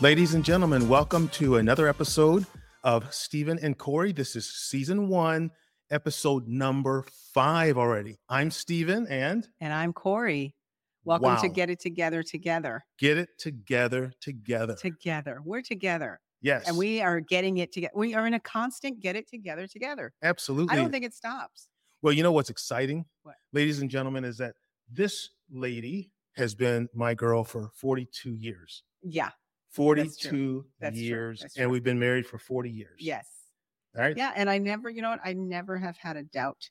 Ladies and gentlemen, welcome to another episode of Steven and Kori. This is season one, episode number five already. I'm Steven and And I'm Kori. Welcome to Get It Together Together. get it together together. Together. We're together. yes. And we are getting it together. We are in a constant get it together together. absolutely. I don't think it stops. well, you know what's exciting, What? ladies and gentlemen, is that this lady has been my girl for 42 years. Yeah. 42 That's years. That's And we've been married for 40 years. Yes. All right. Yeah. And I never, you know what? I never have had a doubt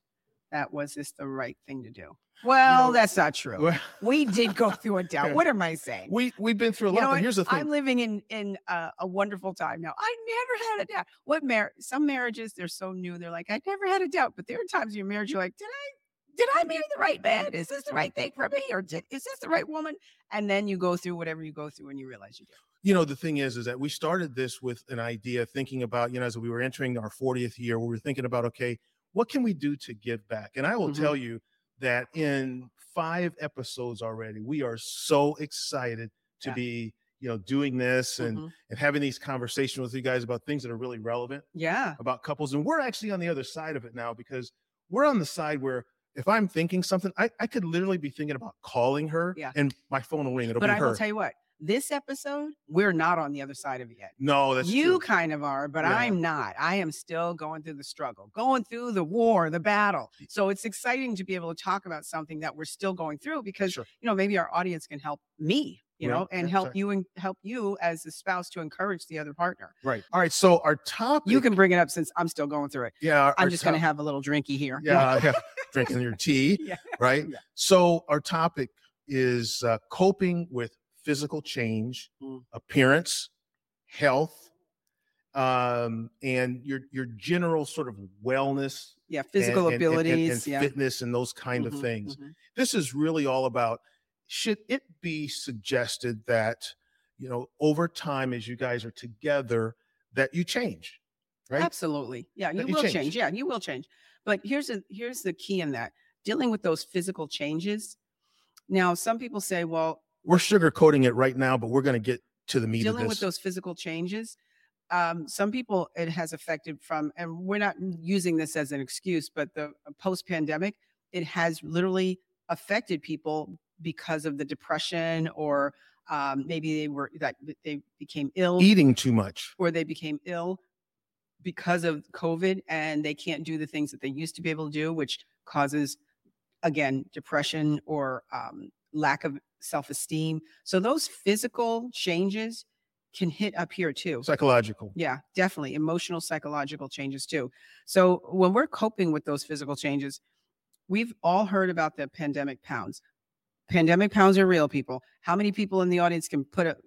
that was this the right thing to do. Well, know, that's not true. Well, We did go through a doubt. What am I saying? we we've been through a You lot, know but here's the thing. I'm living in in uh, a wonderful time now. I never had a doubt. What mar- some marriages they're so new. They're like, I never had a doubt. But there are times in your marriage you're like, did I did I marry the right man? Is this the right thing for me, or did, is this the right woman? And then you go through whatever you go through, and you realize you did. You know the thing is is that we started this with an idea thinking about you know as we were entering our 40th year we were thinking about okay what can we do to give back and i will Mhm. tell you that in five episodes already we are so excited to Yeah. be you know doing this and Mhm. and having these conversations with you guys about things that are really relevant Yeah, about couples and we're actually on the other side of it now because we're on the side where if i'm thinking something i, I could literally be thinking about calling her Yeah. and my phone will ring it'll but be I her will tell you what. This episode, we're not on the other side of it yet. no that's you true. kind of are, but Yeah. I'm not. I am still going through the struggle, going through the war, the battle. So it's exciting to be able to talk about something that we're still going through because Sure. you know maybe our audience can help me, you Right. know, and Yeah, help sorry. you and help you as the spouse to encourage the other partner. Right. All right. So our topic. You can bring it up since I'm still going through it. Yeah. our- I'm our just going to have a little drinky here. Yeah. yeah. Drinking your tea. Yeah. Right. So our topic is uh, coping with physical change, Mm. appearance, health, um, and your your general sort of wellness, yeah, physical and- and- and- abilities. and yeah. fitness, and those kind of Mhm, things. mhm. This is really all about. Should it be suggested that you know over time, as you guys are together, that you change? Right. Absolutely. Yeah, you you will change. change. Yeah, you will change. But here's a here's the key in that. Dealing with those physical changes. Now, some people say, well, we're sugarcoating it right now, but we're going to get to the meat of it. dealing of with those physical changes, um, some people it has affected from, and we're not using this as an excuse, but the post pandemic, it has literally affected people because of the depression or um, maybe they were that they became ill Eating too much. or they became ill because of COVID and they can't do the things that they used to be able to do, which causes, again, depression or um, lack of self esteem. So those physical changes can hit up here too. Psychological. Yeah, definitely. Emotional, psychological changes too. So when we're coping with those physical changes, we've all heard about the pandemic pounds. Pandemic pounds are real, people. How many people in the audience can put a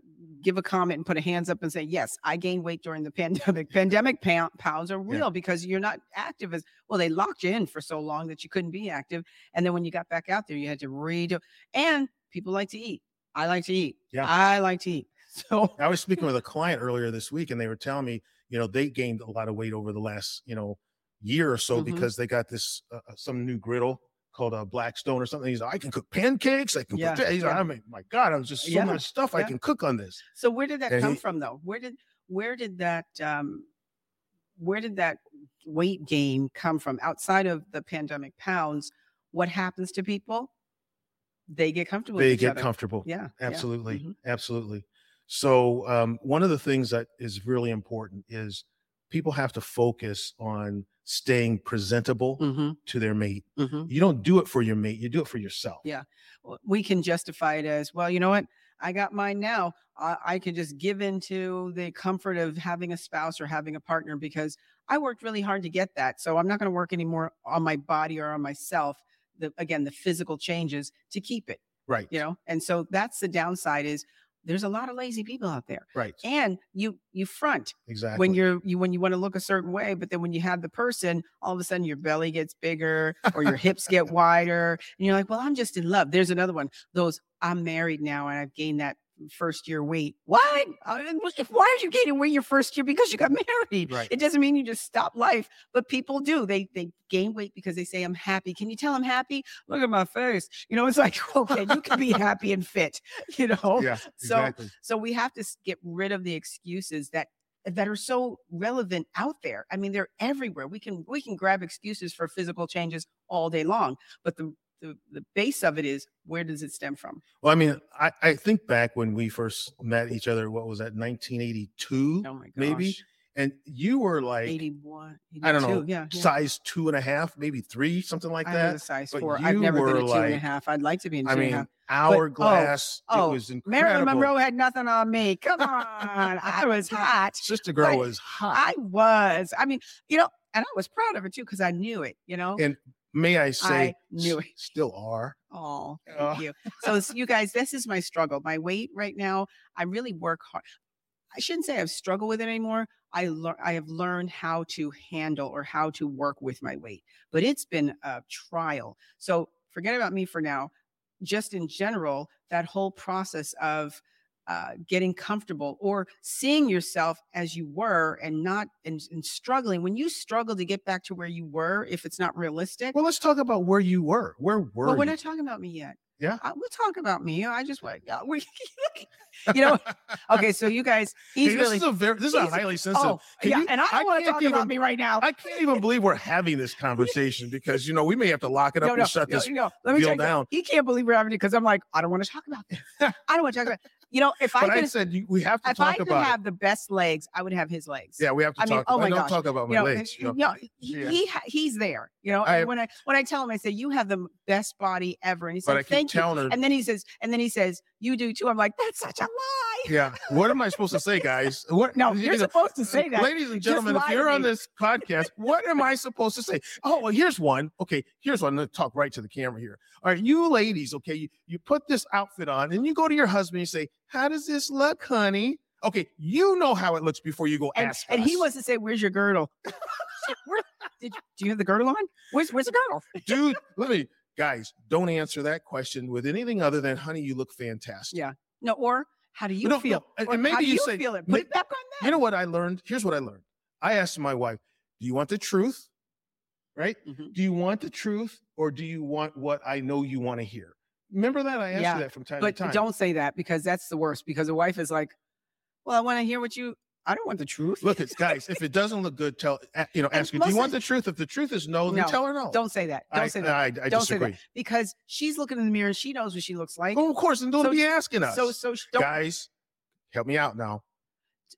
give a comment and put a hands up and say, "Yes, I gained weight during the pandemic." Pandemic pound, pounds are Yeah. real because you're not active as well. They locked you in for so long that you couldn't be active, and then when you got back out there, you had to redo. And people like to eat. I like to eat. Yeah. I like to eat. So I was speaking with a client earlier this week, and they were telling me, you know, they gained a lot of weight over the last, you know, year or so Mhm. because they got this uh, uh, some new griddle called a Blackstone or something. He's like, I can cook pancakes. I can Yeah, cook. He's like, yeah. I mean, my God, I was just so Yeah, much stuff I can cook on this. So where did that And come he- from though? Where did where did that um where did that weight gain come from outside of the pandemic pounds? What happens to people? They get comfortable. They get other. comfortable. Yeah. yeah. Absolutely, Mhm. absolutely. So um, one of the things that is really important is people have to focus on staying presentable Mhm, to their mate. mhm. You don't do it for your mate; you do it for yourself. Yeah. We can justify it as well. You know what? I got mine now. I, I can just give into the comfort of having a spouse or having a partner because I worked really hard to get that. So I'm not going to work anymore on my body or on myself. The again, the physical changes to keep it. Right. you know and so that's the downside is there's a lot of lazy people out there Right. and you you front Exactly. when you're you when you want to look a certain way but then when you have the person all of a sudden your belly gets bigger or your hips get wider and you're like well i'm just in love there's another one those i'm married now and i've gained that first year weight. What? Uh, Why are you gaining weight your first year? Because you got married. Right. It doesn't mean you just stop life, but people do. They they gain weight because they say I'm happy. Can you tell I'm happy? Look at my face. You know, it's like okay, you can be happy and fit. You know. Yeah, So- exactly. So we have to get rid of the excuses that that are so relevant out there. I mean, they're everywhere. We can we can grab excuses for physical changes all day long, but the the, the base of it is where does it stem from? Well, I mean, I, I think back when we first met each other, what was that, 1982? Oh my gosh. Maybe, And you were like, 81. I don't know, Yeah. yeah. size two and a half, maybe three, something like I was a that. size but four. I've never been a two and a like- half. I'd like to be in two I and a mean, half. Oh, hourglass. oh, it was incredible. Marilyn Monroe had nothing on me. Come on. I was hot. Sister girl was hot. I was. I mean, you know, and I was proud of it too because I knew it, you know? And May I say, I knew s- it. still are. Oh, thank Oh. you. So, you guys, this is my struggle. My weight right now, I really work hard. I shouldn't say I've struggled with it anymore. I learn I have learned how to handle or how to work with my weight, but it's been a trial. So forget about me for now. Just in general, that whole process of uh, getting comfortable or seeing yourself as you were and not and, and struggling. When you struggle to get back to where you were, if it's not realistic, Well, let's talk about where you were. Where were well, we're you? not talking about me yet. Yeah. Uh, we'll talk about me. I just want, uh, you know. Okay, so you guys, he's Hey, really. This is a very. This is a highly sensitive. oh, Can yeah, you- and I I don't want to talk about even- me right now. I can't even believe we're having this conversation because you know we may have to lock it up no, no, and shut no, this no. Let me deal tell you, down. he can't believe we're having it because I'm like, I don't want to talk about this. I don't want to talk about. You know, if I But I could, said you, we have to if I talk could about have the best legs, I would have his legs. Yeah, we have to I mean, talk. oh I my don't gosh. talk about my you know, legs. You know? you know, he, Yeah. he he's there. You know, I- and when I when I tell him, I say, you have the best body ever, and he I thank you. her. And then he says, and then he says, you do too. I'm like, that's such a lie. Yeah. What am I supposed to say, guys? What? No, you you're know, supposed to say that. Ladies and gentlemen, if you're on this podcast, what am I supposed to say? Oh, well, here's one. Okay, here's one. Let's talk right to the camera here. All right, you ladies, okay, you, you put this outfit on and you go to your husband and you say, How does this look, honey? Okay, you know how it looks before you go And, ask. and he wants to say, "Where's your girdle? Where, did you, do you have the girdle on? Where's where's the girdle? dude, let me guys, don't answer that question with anything other than honey, you look fantastic. Yeah. No, or how do you No, no, feel? and- and maybe how do you you say- feel it. Put it back on that. You know what I learned? Here's what I learned. I asked my wife, Do you want the truth? Right? Mhm. Do you want the truth or do you want what I know you want to hear? Remember that? I asked Yeah, you that from time But to time. don't say that because that's the worst. Because a wife is like, "Well, I want to hear what you. I don't want the truth. Look, it's guys, if it doesn't look good, tell eh, you know, ask her, do you want the truth? If the truth is no, then No, tell her no. Don't say that. Don't I, say that. I, I don't say disagree. that because she's looking in the mirror and she knows what she looks like. Oh, of course, and don't So- be asking us. so so don't guys, help me out now.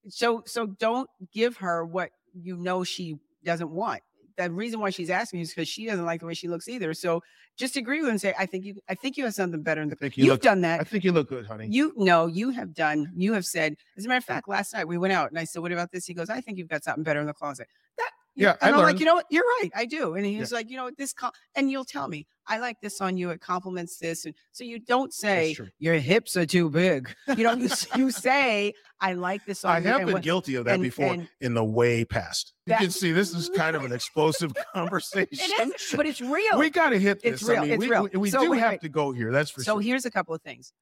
so so don't give her what you know she doesn't want. The reason why she's asking is because she doesn't like the way she looks either. So just agree with her and say, I think you I think you have something better in the I think you you've look done I think you look good, honey. You know, you have done, you have said, as a matter of fact, last night we went out and I said, What about this? He goes, I think you've got something better in the closet. That Yeah, I and I'm like, learned. you know what? You're right. I do. And he's like, you know what, this com-, and you'll tell me, I like this on you. It complements this. And so you don't say your hips are too big. You know, you, you say, I like this on I you. have and been what- guilty of that and- before and- in the way past. You can see this is kind of an explosive conversation. It is, but it's real. We got to hit this. It's real, I mean, it's we, real. we, we So do wait, have wait. to go here. That's for so sure. So here's a couple of things.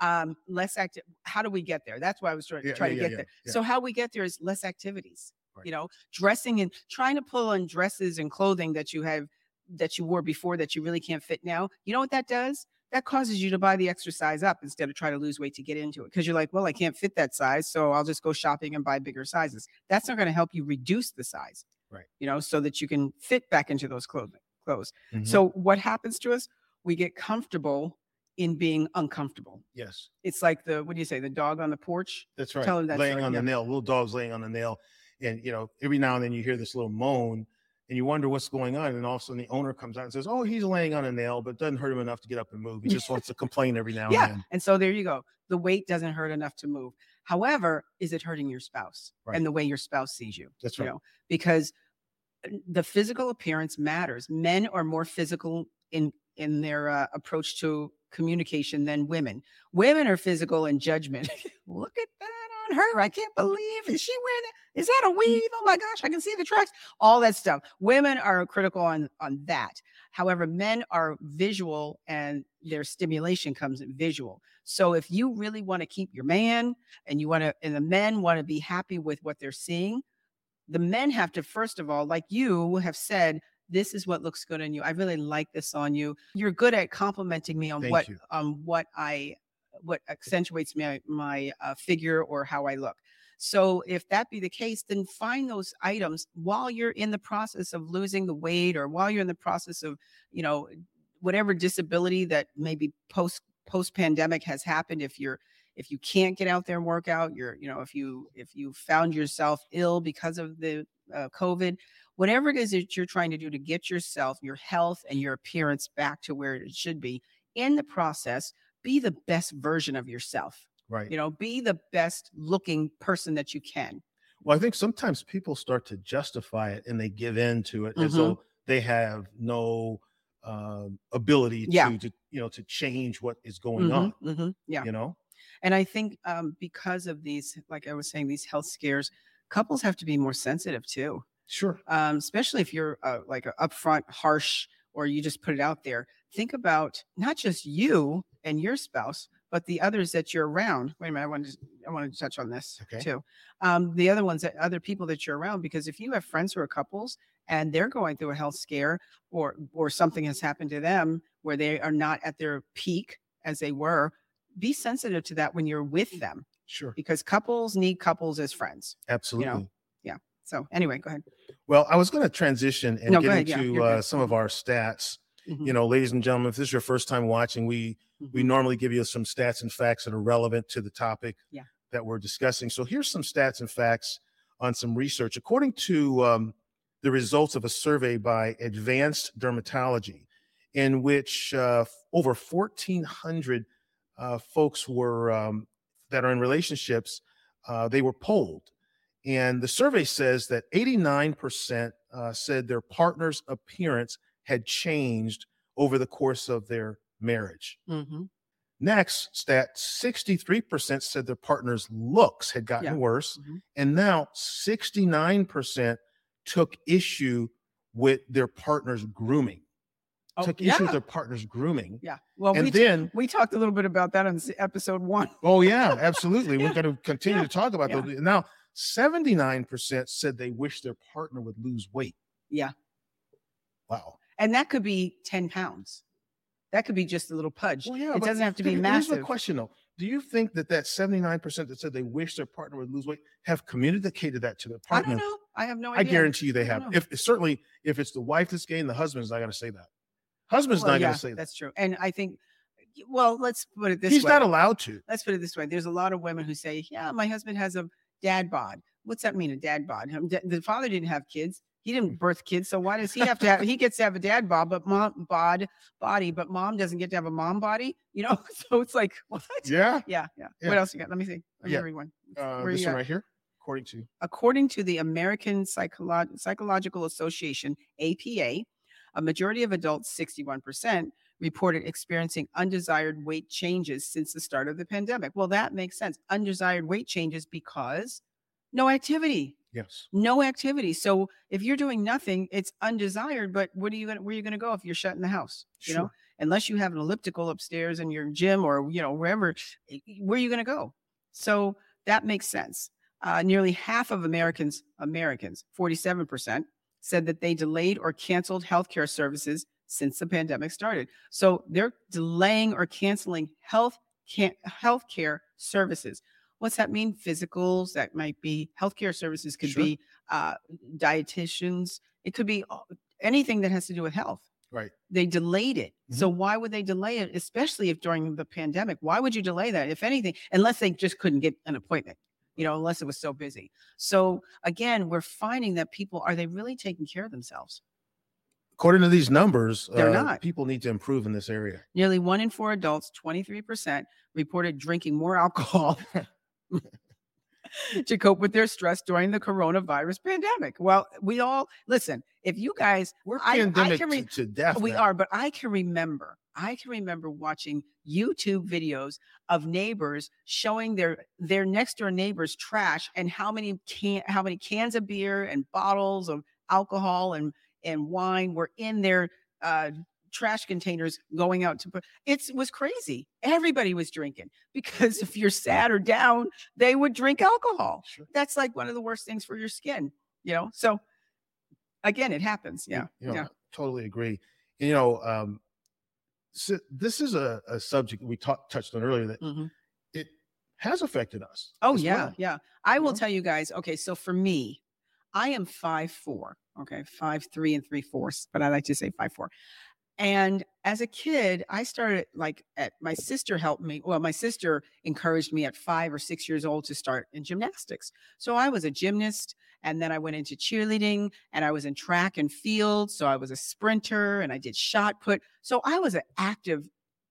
Um, less active. How do we get there? That's why I was trying, Yeah, trying yeah, to yeah, get there. yeah, So how we get there is less activities. Right. You know, dressing and trying to pull on dresses and clothing that you have that you wore before that you really can't fit now. You know what that does? That causes you to buy the extra size up instead of try to lose weight to get into it because you're like, well, I can't fit that size, so I'll just go shopping and buy bigger sizes. That's not going to help you reduce the size, Right. You know, so that you can fit back into those clothing clothes. Mhm. So what happens to us? We get comfortable in being uncomfortable. yes, It's like the what do you say? The dog on the porch. that's right. Tell him that laying story, on yeah. the nail, little dog's laying on the nail, and you know every now and then you hear this little moan, and you wonder what's going on, and all of a sudden the owner comes out and says, "Oh, he's laying on a nail, but it doesn't hurt him enough to get up and move. He just wants to complain every now Yeah. and then." And so there you go. The weight doesn't hurt enough to move. However, is it hurting your spouse Right. and the way your spouse sees you? That's You right. know, because uh, the physical appearance matters. Men are more physical in in their uh, approach to communication than women. Women are physical in judgment. Look at that on her. I can't oh. believe is she wearing? Is that a mm. weave? Oh my gosh, I can see the tracks. All that stuff. Women are critical on on that. However, men are visual and their stimulation comes in visual. So if you really want to keep your man and you want to, and the men want to be happy with what they're seeing, the men have to, first of all, like you have said, this is what looks good on you. I really like this on you. You're good at complimenting me on Thank what you. on what I what accentuates my my uh, figure or how I look. So if that be the case, then find those items while you're in the process of losing the weight or while you're in the process of, you know, whatever disability that maybe post post pandemic has happened if you're if you can't get out there and work out you're you know if you if you found yourself ill because of the uh, covid whatever it is that you're trying to do to get yourself your health and your appearance back to where it should be in the process be the best version of yourself Right. you know be the best looking person that you can Well, I think sometimes people start to justify it and they give in to it as Mhm. though they have no um, ability Yeah. to, to, you know, to change what is going Mhm, on. mhm, yeah You know, And I think um, because of these, like I was saying, these health scares, couples have to be more sensitive too, sure. um, especially if you're uh, like upfront, harsh, or you just put it out there. Think about not just you and your spouse, but the others that you're around. Wait a minute, I wanted to, I wanted to touch on this Okay. too. Um, the other ones, that other people that you're around, because if you have friends who are couples and they're going through a health scare, or or something has happened to them where they are not at their peak as they were, be sensitive to that when you're with them Sure. because couples need couples as friends. Absolutely. Yeah. So anyway, go ahead. Well, I was going to transition and No, get ahead. Into you're uh, some of our stats. Mhm, You know, ladies and gentlemen, if this is your first time watching, we we mhm. normally give you some stats and facts that are relevant to the topic Yeah. that we're discussing. So here's some stats and facts on some research. According to um, the results of a survey by Advanced Dermatology, in which uh, over 1,400 uh, folks were um, that are in relationships, uh, they were polled. And the survey says that 89% uh, said their partner's appearance had changed over the course of their marriage. Mhm. Next stat 63% said their partner's looks had gotten Yeah. worse. Mhm. And now 69% took issue with their partner's grooming, Oh, took yeah, issue with their partner's grooming. yeah. Well, and we, then, we talked a little bit about that on episode one. oh, yeah, absolutely. Yeah. We're going to continue to talk about Yeah. those. Now, 79% said they wish their partner would lose weight. Yeah. Wow. And that could be 10 pounds. That could be just a little pudge. Well, yeah, it doesn't have to be massive. Here's massive. question though. Do you think that that 79% that said they wish their partner would lose weight have communicated that to their partner? I don't know. I have no idea. I guarantee you they have. know. If certainly if it's the wife that's gay and the husband's not going to say that. Husband's Well, not yeah, going to say that. that's true. And I think, well, let's put it this He's way. not allowed to. let's put it this way there's a lot of women who say yeah my husband has a dad bod what's that mean a dad bod the father didn't have kids he didn't birth kids so why does he have to have he gets to have a dad bod but mom bod body but mom doesn't get to have a mom body you know so it's like what Yeah. yeah yeah, Yeah. what else you got let me see let me Yeah. read one Uh, this one right here, according to According to the American Psycholo- Psychological Association, APA, a majority of adults, 61%, reported experiencing undesired weight changes since the start of the pandemic. Well, that makes sense. Undesired weight changes because no activity, yes, no activity. So if you're doing nothing, it's undesired. But what are you going? Where are you going to go if you're shut in the house? You know, unless you have an elliptical upstairs in your gym or you know wherever, where are you going to go? So that makes sense. Uh, nearly half of Americans, Americans, 47%, said that they delayed or canceled healthcare services since the pandemic started. So they're delaying or canceling health can- healthcare services. What's that mean? Physicals, that might be healthcare services, could Sure. be uh, dietitians, it could be anything that has to do with health right. they delayed it. So why would they delay it, especially if during the pandemic? Why would you delay that, if anything, unless they just couldn't get an appointment, you know, unless it was so busy. So again, we're finding that people are they really taking care of themselves? According to these numbers, They're uh, not. people need to improve in this area. Nearly one in four adults, 23%, reported drinking more alcohol to cope with their stress during the coronavirus pandemic. Well, we all listen, if you guys We're I- I pandemic can re- to, to death. we now. are, but I can remember, I can remember watching YouTube videos of neighbors showing their their next door neighbors trash and how many can how many cans of beer and bottles of alcohol and and wine were in their uh trash containers going out to put it was crazy. Everybody was drinking because if you're sad or down, they would drink alcohol. Sure. That's like one of the worst things for your skin, you know. So again, it happens. Yeah. You know, yeah. Totally agree. You know, um, so this is a, a subject we talked touched on earlier that Mhm. it has affected us. Oh yeah, well. yeah. I will know? tell you guys. Okay, so for me, I am five four. Okay, five three and three fourths, but I like to say five four. And as a kid, I started like at my sister helped me. Well, my sister encouraged me at five or six years old to start in gymnastics. So I was a gymnast, and then I went into cheerleading, and I was in track and field. So I was a sprinter, and I did shot put. So I was an active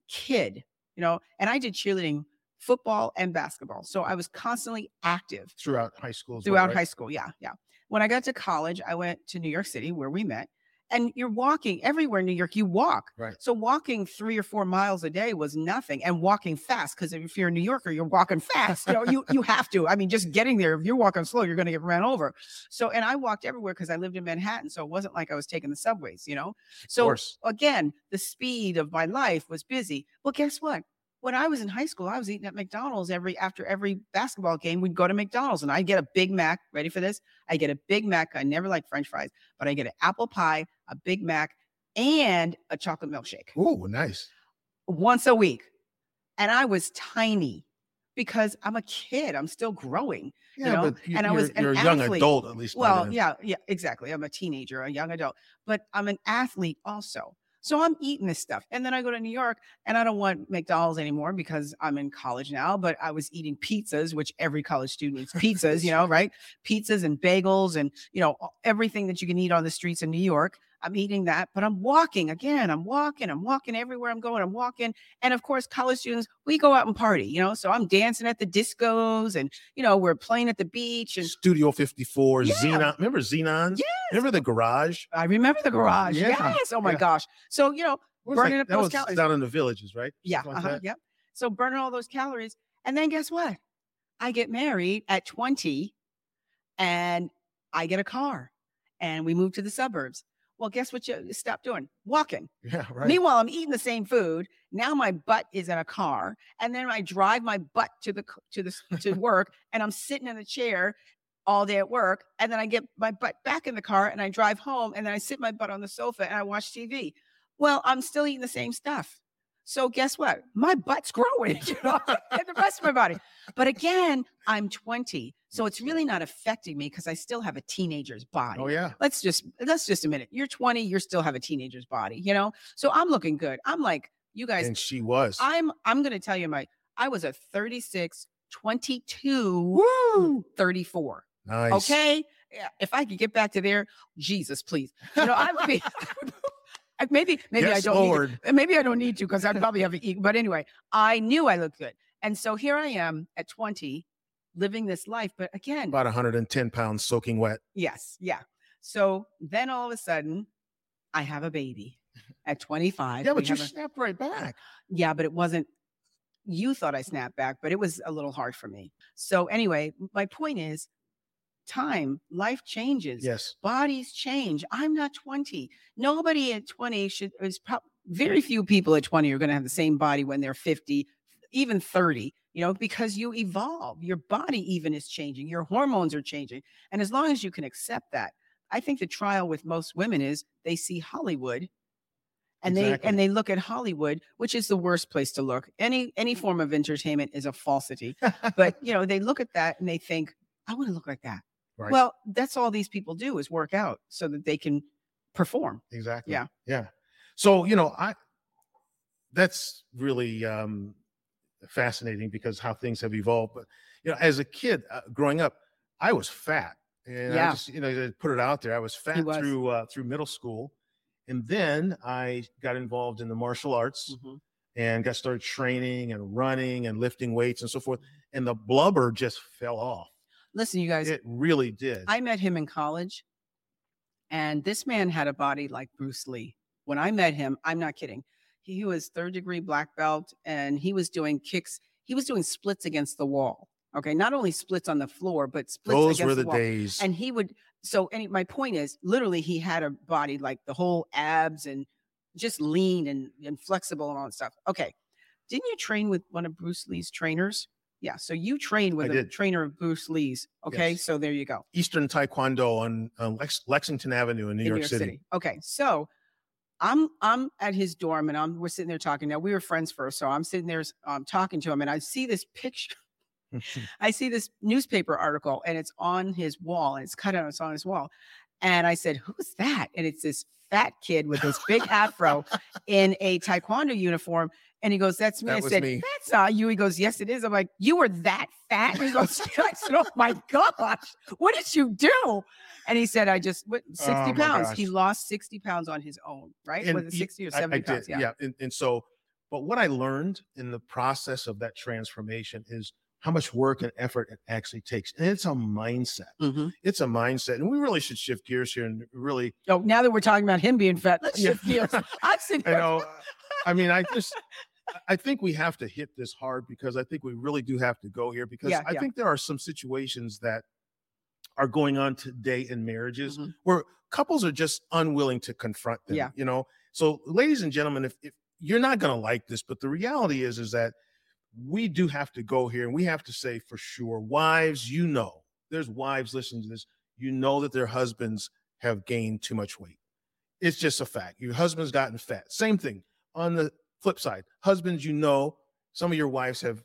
kid, you know, and I did cheerleading football and basketball. So I was constantly active Throughout high school. as well, throughout right? high school. Yeah, yeah. When I got to college, I went to New York City where we met. And you're walking everywhere in New York, you walk. Right. So walking three or four miles a day was nothing. And walking fast, because if you're a New Yorker, you're walking fast. You know, you you have to. I mean, just getting there, if you're walking slow, you're gonna get ran over. So and I walked everywhere because I lived in Manhattan. So it wasn't like I was taking the subways, you know. So again, the speed of my life was busy. Well, guess what? When I was in high school, I was eating at McDonald's every after every basketball game. We'd go to McDonald's and I'd get a Big Mac. Ready for this? I get a Big Mac. I never liked French fries, but I get an apple pie, a Big Mac, and a chocolate milkshake Oh, nice. once a week. And I was tiny because I'm a kid. I'm still growing. Yeah, know, but you, and I you're, was an you're a young athlete. adult at least. Well, yeah, yeah, exactly. I'm a teenager, a young adult, but I'm an athlete also. So I'm eating this stuff. And then I go to New York and I don't want McDonald's anymore because I'm in college now, but I was eating pizzas, which every college student eats pizzas, you know, right? Pizzas and bagels and, you know, everything that you can eat on the streets in New York. I'm eating that, but I'm walking again. I'm walking. I'm walking everywhere I'm going. I'm walking. And of course, college students, we go out and party, you know. So I'm dancing at the discos and, you know, we're playing at the beach and Studio 54, Yeah. Xenon. Remember Xenons? Yes. Remember the garage? I remember the garage. Yeah, Yes. Oh my yeah. gosh. So, you know, Burning that? up that those was calories. down in the villages, right? yeah. Like uh-huh. Yep. So burning all those calories. And then guess what? I get married at 20 and I get a car and we move to the suburbs. Well, guess what you stop doing? Walking. Yeah, right. Meanwhile, I'm eating the same food. Now my butt is in a car, and then I drive my butt to the to the to work, and I'm sitting in the chair all day at work, and then I get my butt back in the car, and I drive home, and then I sit my butt on the sofa and I watch TV. Well, I'm still eating the same stuff. So guess what? My butt's growing, you know, and the rest of my body. But again, I'm 20, so it's really not affecting me because I still have a teenager's body oh, yeah. let's just let's just a minute. You're 20, you still have a teenager's body, you know? So I'm looking good. I'm like, you guys, And she was. I'm I'm gonna tell you my I was a 36, 22, Woo! 34. Nice. Okay. Yeah, If I could get back to there, Jesus, please. You know, I would be I- maybe maybe I don't need to- Lord. uh, maybe I don't need to because I'd probably have eaten. But anyway, I knew I looked good. And so here I am at 20, living this life. But again, About 110 pounds soaking wet. Yes, yeah. So then all of a sudden, I have a baby at 25. Yeah, but you have a- snapped right back. yeah, but it wasn't. You thought I snapped back, but it was a little hard for me. So anyway, my point is, time, life changes, Yes. bodies change. I'm not 20. Nobody at 20 should. Is prob- very few people at 20 are going to have the same body when they're 50, even 30. You know, because you evolve. Your body even is changing. Your hormones are changing, and as long as you can accept that, I think the trial with most women is they see Hollywood and they and they look at Hollywood, which is the worst place to look. Any any form of entertainment is a falsity. But you know, they look at that and they think, I want to look like that. Right. Well, that's all these people do is work out so that they can perform. Exactly. Yeah. Yeah. So, you know, I that's really um fascinating because how things have evolved. But you know, as a kid uh, growing up, I was fat. And Yeah. I just, you know, to put it out there, I was fat was. through uh, through middle school. And then I got involved in the martial arts and got started training and running and lifting weights and so forth. And the blubber just fell off. Listen, you guys, It really did. I met him in college, and this man had a body like Bruce Lee. When I met him, I'm not kidding. He was third degree black belt, and he was doing kicks. He was doing splits against the wall. Okay, not only splits on the floor, but splits Those against were the the wall. days. And he would. So, any my point is, literally, he had a body like the whole abs and just lean and, and flexible and all that stuff. Okay. Didn't you train with one of Bruce Lee's trainers? Yeah. So you trained with I a did. trainer of Bruce Lee's. Okay. Yes. So there you go. Eastern Taekwondo on uh, Lex- Lexington Avenue in New, in York, City. Okay. So I'm I'm at his dorm and I'm we're sitting there talking. Now we were friends first, so I'm sitting there um, talking to him, and I see this picture. I see this newspaper article, and it's on his wall, and it's cut out. It's on his wall, and I said, "Who's that?" And it's this fat kid with this big afro in a taekwondo uniform. And he goes, "That's me." That I said, me. "That's not you." He goes, "Yes, it is." I'm like, "You were that fat?" And he goes, "I said, oh my gosh, what did you do?" And he said, "I just what, sixty Oh my pounds. He lost sixty pounds on his own, right? And Was it you- sixty or I- I seventy did, pounds? Yeah. And, and so, but what I learned in the process of that transformation is how much work and effort it actually takes. And it's a mindset. Mhm. It's a mindset. And we really should shift gears here and really, Oh, now that we're talking about him being fat, let's Yeah. shift gears. I've seen I know, I mean, I just, I think we have to hit this hard because I think we really do have to go here because Yeah, I yeah. think there are some situations that are going on today in marriages Mhm. where couples are just unwilling to confront them. Yeah. You know, so ladies and gentlemen, if, if you're not going to like this, but the reality is, is that we do have to go here and we have to say for sure, wives, you know, there's wives listening to this, you know that their husbands have gained too much weight. It's just a fact. Your husband's gotten fat. Same thing on the flip side. Husbands, you know, some of your wives have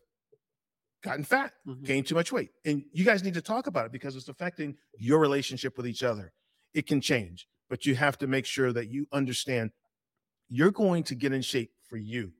gotten fat, Mhm. gained too much weight. And you guys need to talk about it because it's affecting your relationship with each other. It can change, but you have to make sure that you understand you're going to get in shape for you.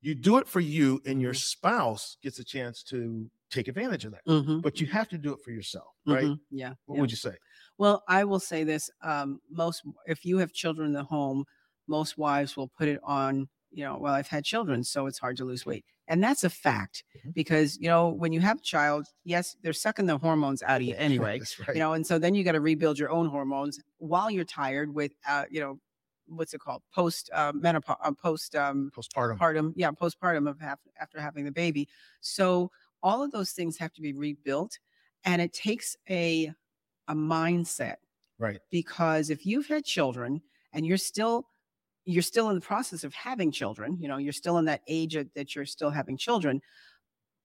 You do it for you, and your Mhm. spouse gets a chance to take advantage of that. Mhm, But you have to do it for yourself, right? mhm. Yeah. What yeah. would you say? Well, I will say this: um, most, if you have children in the home, most wives will put it on. You know, well, I've had children, so it's hard to lose weight, and that's a fact Mhm. because you know when you have a child, yes, they're sucking the hormones out of you anyway. That's right. You know, and so then you got to rebuild your own hormones while you're tired with, uh, you know, what's it called, post uh, menopause, uh, post um, Postpartum. postpartum, yeah, postpartum of half, after having the baby. So all of those things have to be rebuilt, and it takes a a mindset Right. because if you've had children and you're still you're still in the process of having children, you know, you're still in that age of- that you're still having children,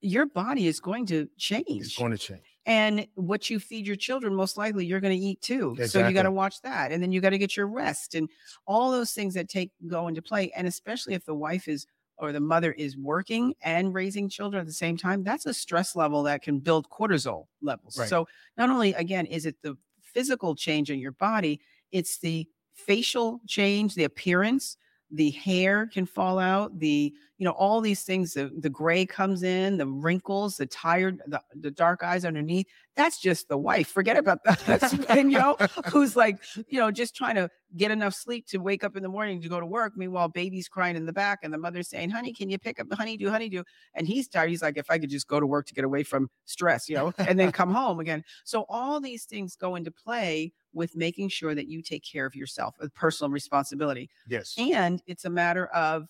your body is going to change. It's going to change. And what you feed your children, most likely you're going to eat too. So you got to watch that. And then you got to get your rest and all those things that take go into play. And especially if the wife is or the mother is working and raising children at the same time, that's a stress level that can build cortisol levels. Right. So not only again is it the physical change in your body, it's the facial change, the appearance, the hair can fall out, the you know all these things. The the gray comes in, the wrinkles, the tired, the, the dark eyes underneath. That's just the wife. Forget about that. and you know who's like you know just trying to get enough sleep to wake up in the morning to go to work. Meanwhile, baby's crying in the back, and the mother's saying, "Honey, can you pick up the honeydew, honeydew?" And he's tired. He's like, "If I could just go to work to get away from stress, you know, and then come home again." So all these things go into play with making sure that you take care of yourself, a personal responsibility. Yes. And it's a matter of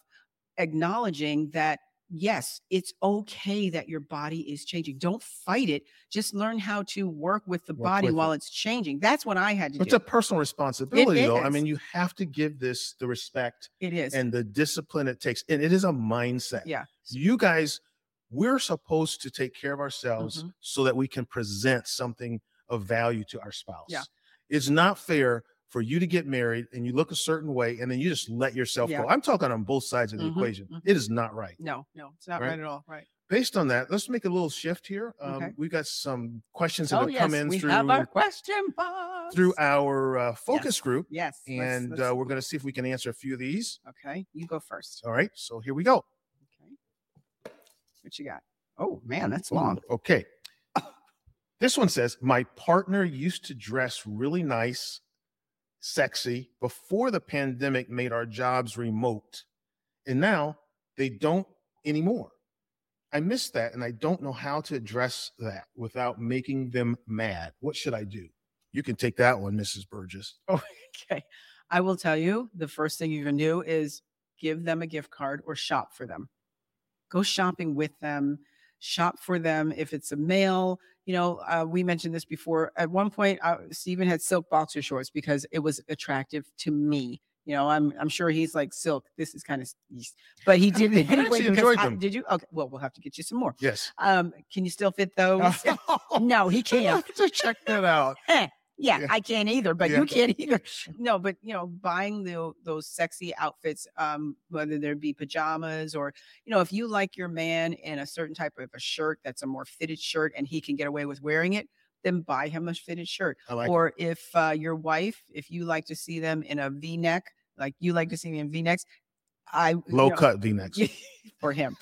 acknowledging that, yes, it's okay that your body is changing. Don't fight it. Just learn how to work with the Work body with while it. it's changing. That's what I had to It's do. It's a personal responsibility, though. I mean, you have to give this the respect it is. and the discipline it takes. And it is a mindset. yeah. You guys, we're supposed to take care of ourselves Mhm. so that we can present something of value to our spouse. Yeah. It's not fair for you to get married and you look a certain way and then you just let yourself Yeah. go. I'm talking on both sides of the Mhm, equation. mhm. It is not right. No, no, it's not Right. right at all. Right. Based on that, let's make a little shift here. Um, Okay. We've got some questions that Oh, have come in we through, have our question box. through our uh, focus group. Yes. let's- And let's- uh, we're going to see if we can answer a few of these. okay, you go first. All right. So here we go. Okay. What you got? Oh man, that's long. Okay. This one says, My partner used to dress really nice, sexy before the pandemic made our jobs remote. And now they don't anymore. I miss that and I don't know how to address that without making them mad. What should I do? You can take that one, Mrs. Burgess. Okay. I will tell you the first thing you can do is give them a gift card or shop for them. Go shopping with them, shop for them. If it's a male, you know, uh, we mentioned this before. At one point, uh, Steven had silk boxer shorts because it was attractive to me. You know, I'm I'm sure he's like silk. This is kind of, but he did it I anyway. enjoyed I- them. did you? Okay, well, we'll have to get you some more. Yes. Um, can you still fit those? no, he can't. to check that out. Yeah, Yeah. I can't either, but Yeah. you can't either. No, but you know, buying the, those sexy outfits, um, whether there be pajamas or, you know, if you like your man in a certain type of a shirt that's a more fitted shirt and he can get away with wearing it, then buy him a fitted shirt. Like it. or if uh, your wife, if you like to see them in a V neck, like you like to see me in V necks, I you low know, cut V necks. for him,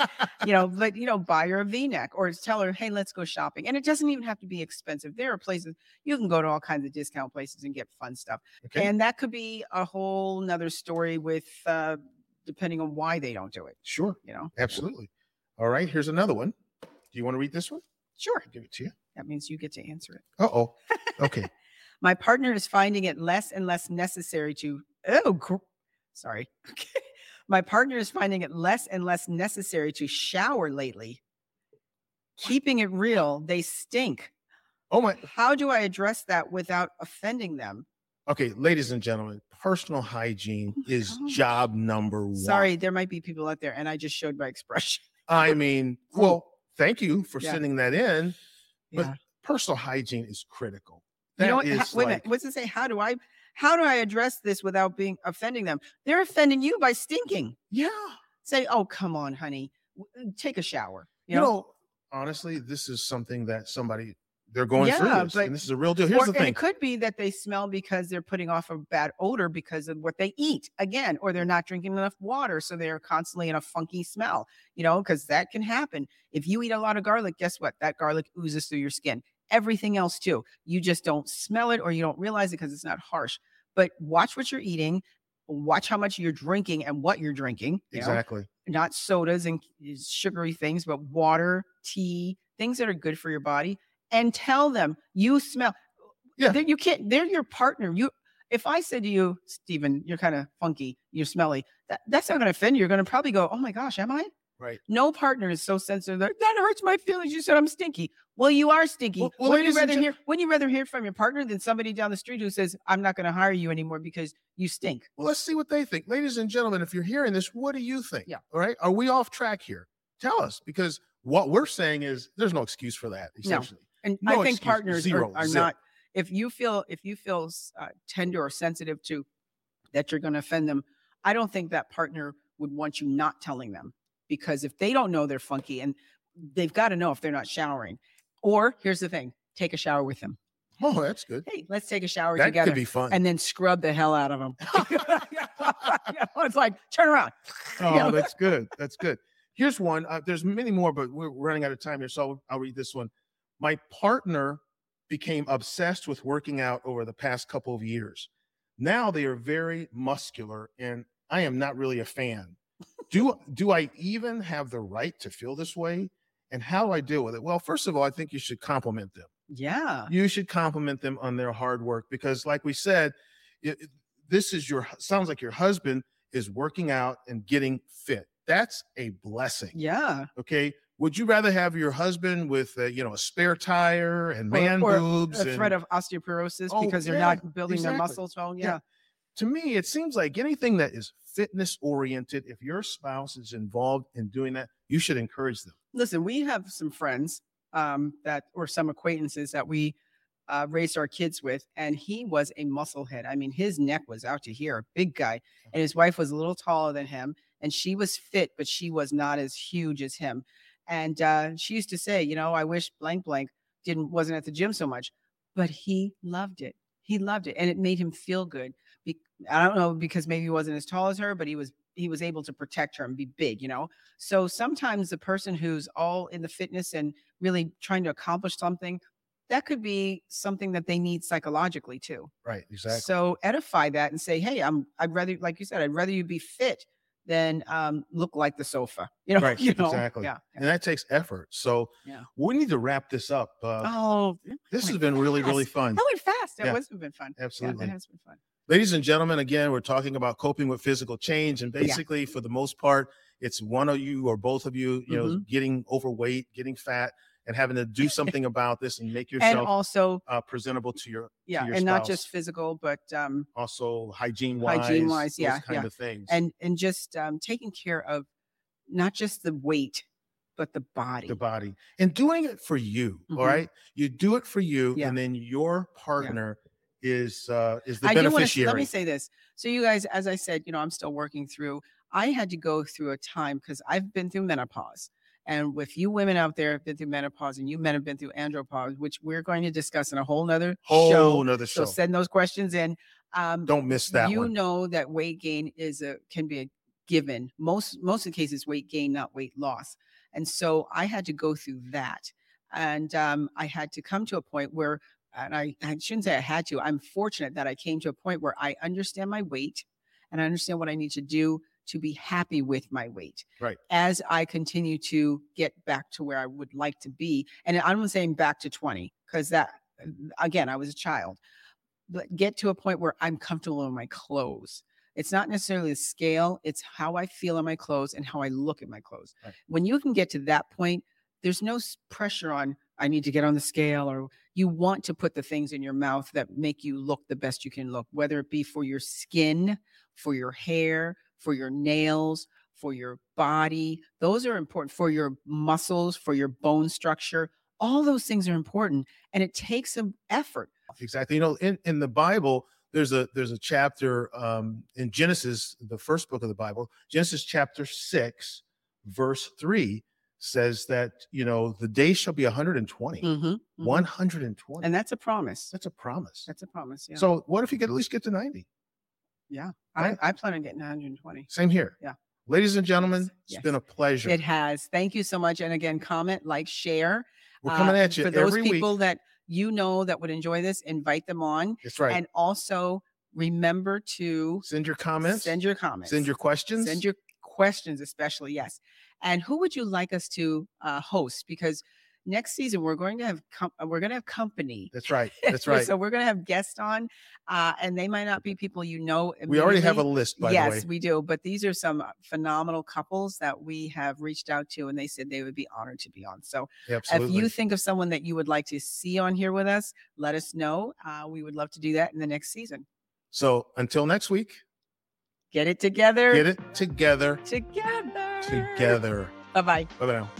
you know, but you know, buy her a V-neck or tell her, hey, let's go shopping. And it doesn't even have to be expensive. There are places you can go to all kinds of discount places and get fun stuff. Okay. And that could be a whole nother story with uh depending on why they don't do it, sure. you know. Absolutely. All right. Here's another one. Do you want to read this one? Sure. I'll give it to you. That means you get to answer it. Uh oh. Okay. My partner is finding it less and less necessary to oh gr- sorry. Okay. My partner is finding it less and less necessary to shower lately. Keeping it real, they stink. Oh my. How do I address that without offending them? Okay, ladies and gentlemen, personal hygiene Oh is God. job number one. Sorry, there might be people out there, and I just showed my expression. I mean, well, thank you for Yeah. sending that in. But Yeah. personal hygiene is critical. You know That what? is How- wait a minute. What's it say? How do I how do I address this without being offending them? They're offending you by stinking. yeah. Say, oh, come on, honey. Uh, take a shower. You know, honestly, this is something that somebody they're going through this, but- and this is a real deal. Here's or, the thing. it could be that they smell because they're putting off a bad odor because of what they eat again, or they're not drinking enough water. So they're constantly in a funky smell, you know, because that can happen. If you eat a lot of garlic, guess what? That garlic oozes through your skin. Everything else too. You just don't smell it or you don't realize it because it's not harsh. But watch what you're eating, watch how much you're drinking and what you're drinking. you know? Exactly. not sodas and sugary things, but water, tea, things that are good for your body, and tell them you smell. Yeah. They're- you can't. They're your partner. You. If I said to you, Steven, you're kind of funky, you're smelly. That, that's not going to offend you. You're going to probably go, "Oh my gosh, am I?" Right. No partner is so sensitive. That, that hurts my feelings. You said I'm stinky. Well, you are stinky. Well- well, wouldn't you rather hear? Wouldn't you rather hear from your partner than somebody down the street who says, "I'm not going to hire you anymore because you stink"? Well, let's see what they think. Ladies and gentlemen, if you're hearing this, what do you think? Yeah. All right. Are we off track here? Tell us because what we're saying is there's no excuse for that, essentially. No. And No I think excuse, partners zero, are, are not. If you feel if you feel uh, tender or sensitive to that you're going to offend them, I don't think that partner would want you not telling them because if they don't know they're funky and they've got to know if they're not showering. Or here's the thing: take a shower with them. Oh, that's good. Hey, let's take a shower That together could be fun. and then scrub the hell out of them. it's like turn around. Oh, know? that's good. That's good. Here's one. Uh, there's many more, but we're running out of time here, so I'll read this one. My partner became obsessed with working out over the past couple of years. Now they are very muscular, and I am not really a fan. Do do I even have the right to feel this way? And how do I deal with it? Well, first of all, I think you should compliment them Yeah. you should compliment them on their hard work because like we said it, this is your sounds like your husband is working out and getting fit that's a blessing Yeah. okay would you rather have your husband with uh, you know a spare tire and man or boobs A threat and, of osteoporosis Oh, because they're not building their exactly. muscles well. Yeah. Yeah. To me it seems like anything that is fitness oriented if your spouse is involved in doing that you should encourage them listen, we have some friends um, that or some acquaintances that we uh, raised our kids with, and he was a musclehead. I mean, his neck was out to here, a big guy, and his wife was a little taller than him, and she was fit, but she was not as huge as him. And uh, she used to say, you know, I wish blank blank didn't wasn't at the gym so much, but he loved it. He loved it, and it made him feel good. I don't know because maybe he wasn't as tall as her, but he was he was able to protect her and be big, you know. So sometimes the person who's all in the fitness and really trying to accomplish something, that could be something that they need psychologically too. right exactly So edify that and say, hey, I'm I'd rather, like you said, I'd rather you be fit than um, look like the sofa. You know, Right, you know? exactly. Yeah. and that takes effort so Yeah. we need to wrap this up uh, Oh, this has been really really fun that went fast. That Yeah. was been fun. Yeah, absolutely that has been fun. Ladies and gentlemen again we're talking about coping with physical change and Yeah. basically for the most part it's one of you or both of you you know Mm-hmm. getting overweight getting fat and having to do something about this and make and yourself also uh, presentable to your yeah your and not just physical but um also hygiene wise, Hygiene-wise, yeah, kind yeah. of things. and and just um taking care of not just the weight but the body the body and doing it for you. all Mhm. right, you do it for you, Yeah. and then your partner is uh, is the I do want to beneficiary. let me say this. So you guys, as I said, you know, I'm still working through. I had to go through a time because I've been through menopause. And with you women out there have been through menopause and you men have been through andropause, which we're going to discuss in a whole nother Whole show. nother So send those questions in. Um, Don't miss that you one. know that weight gain is a can be a given. Most most of the cases, weight gain, not weight loss. And so I had to go through that, and um, I had to come to a point where, and I, I shouldn't say I had to. I'm fortunate that I came to a point where I understand my weight, and I understand what I need to do to be happy with my weight. Right. As I continue to get back to where I would like to be, and I'm not saying back to 20 because that again I was a child but get to a point where I'm comfortable in my clothes. It's not necessarily the scale, it's how I feel in my clothes and how I look at my clothes. Right. When you can get to that point, there's no pressure on, I need to get on the scale, or you want to put the things in your mouth that make you look the best you can look, whether it be for your skin, for your hair, for your nails, for your body. Those are important for your muscles, for your bone structure. All those things are important and it takes some effort. exactly you know in, in the bible there's a there's a chapter um in genesis the first book of the bible genesis chapter 6 verse 3 says that you know the day shall be 120 Mhm, mhm. 120 And that's a promise. that's a promise That's a promise. Yeah. so what if you could at least get to 90 yeah, right. I, I plan on getting 120. same here Yeah. ladies and gentlemen Yes, it's yes. been a pleasure It has. Thank you so much. And again, comment, like, share. we're coming Uh, at you for those people week that you know that would enjoy this. Invite them on, that's right and also remember to send your comments send your comments, send your questions send your questions, especially yes. And who would you like us to uh, host? Because next season we're going to have com- uh, we're going to have company. that's right that's right so we're going to have guests on, uh, and they might not be people you know. we already have a list by yes, the way Yes, we do. But these are some phenomenal couples that we have reached out to, and they said they would be honored to be on. So absolutely if you think of someone that you would like to see on here with us, let us know. Uh, we would love to do that in the next season. so until next week Get it together. get it together together. together Bye bye. bye bye now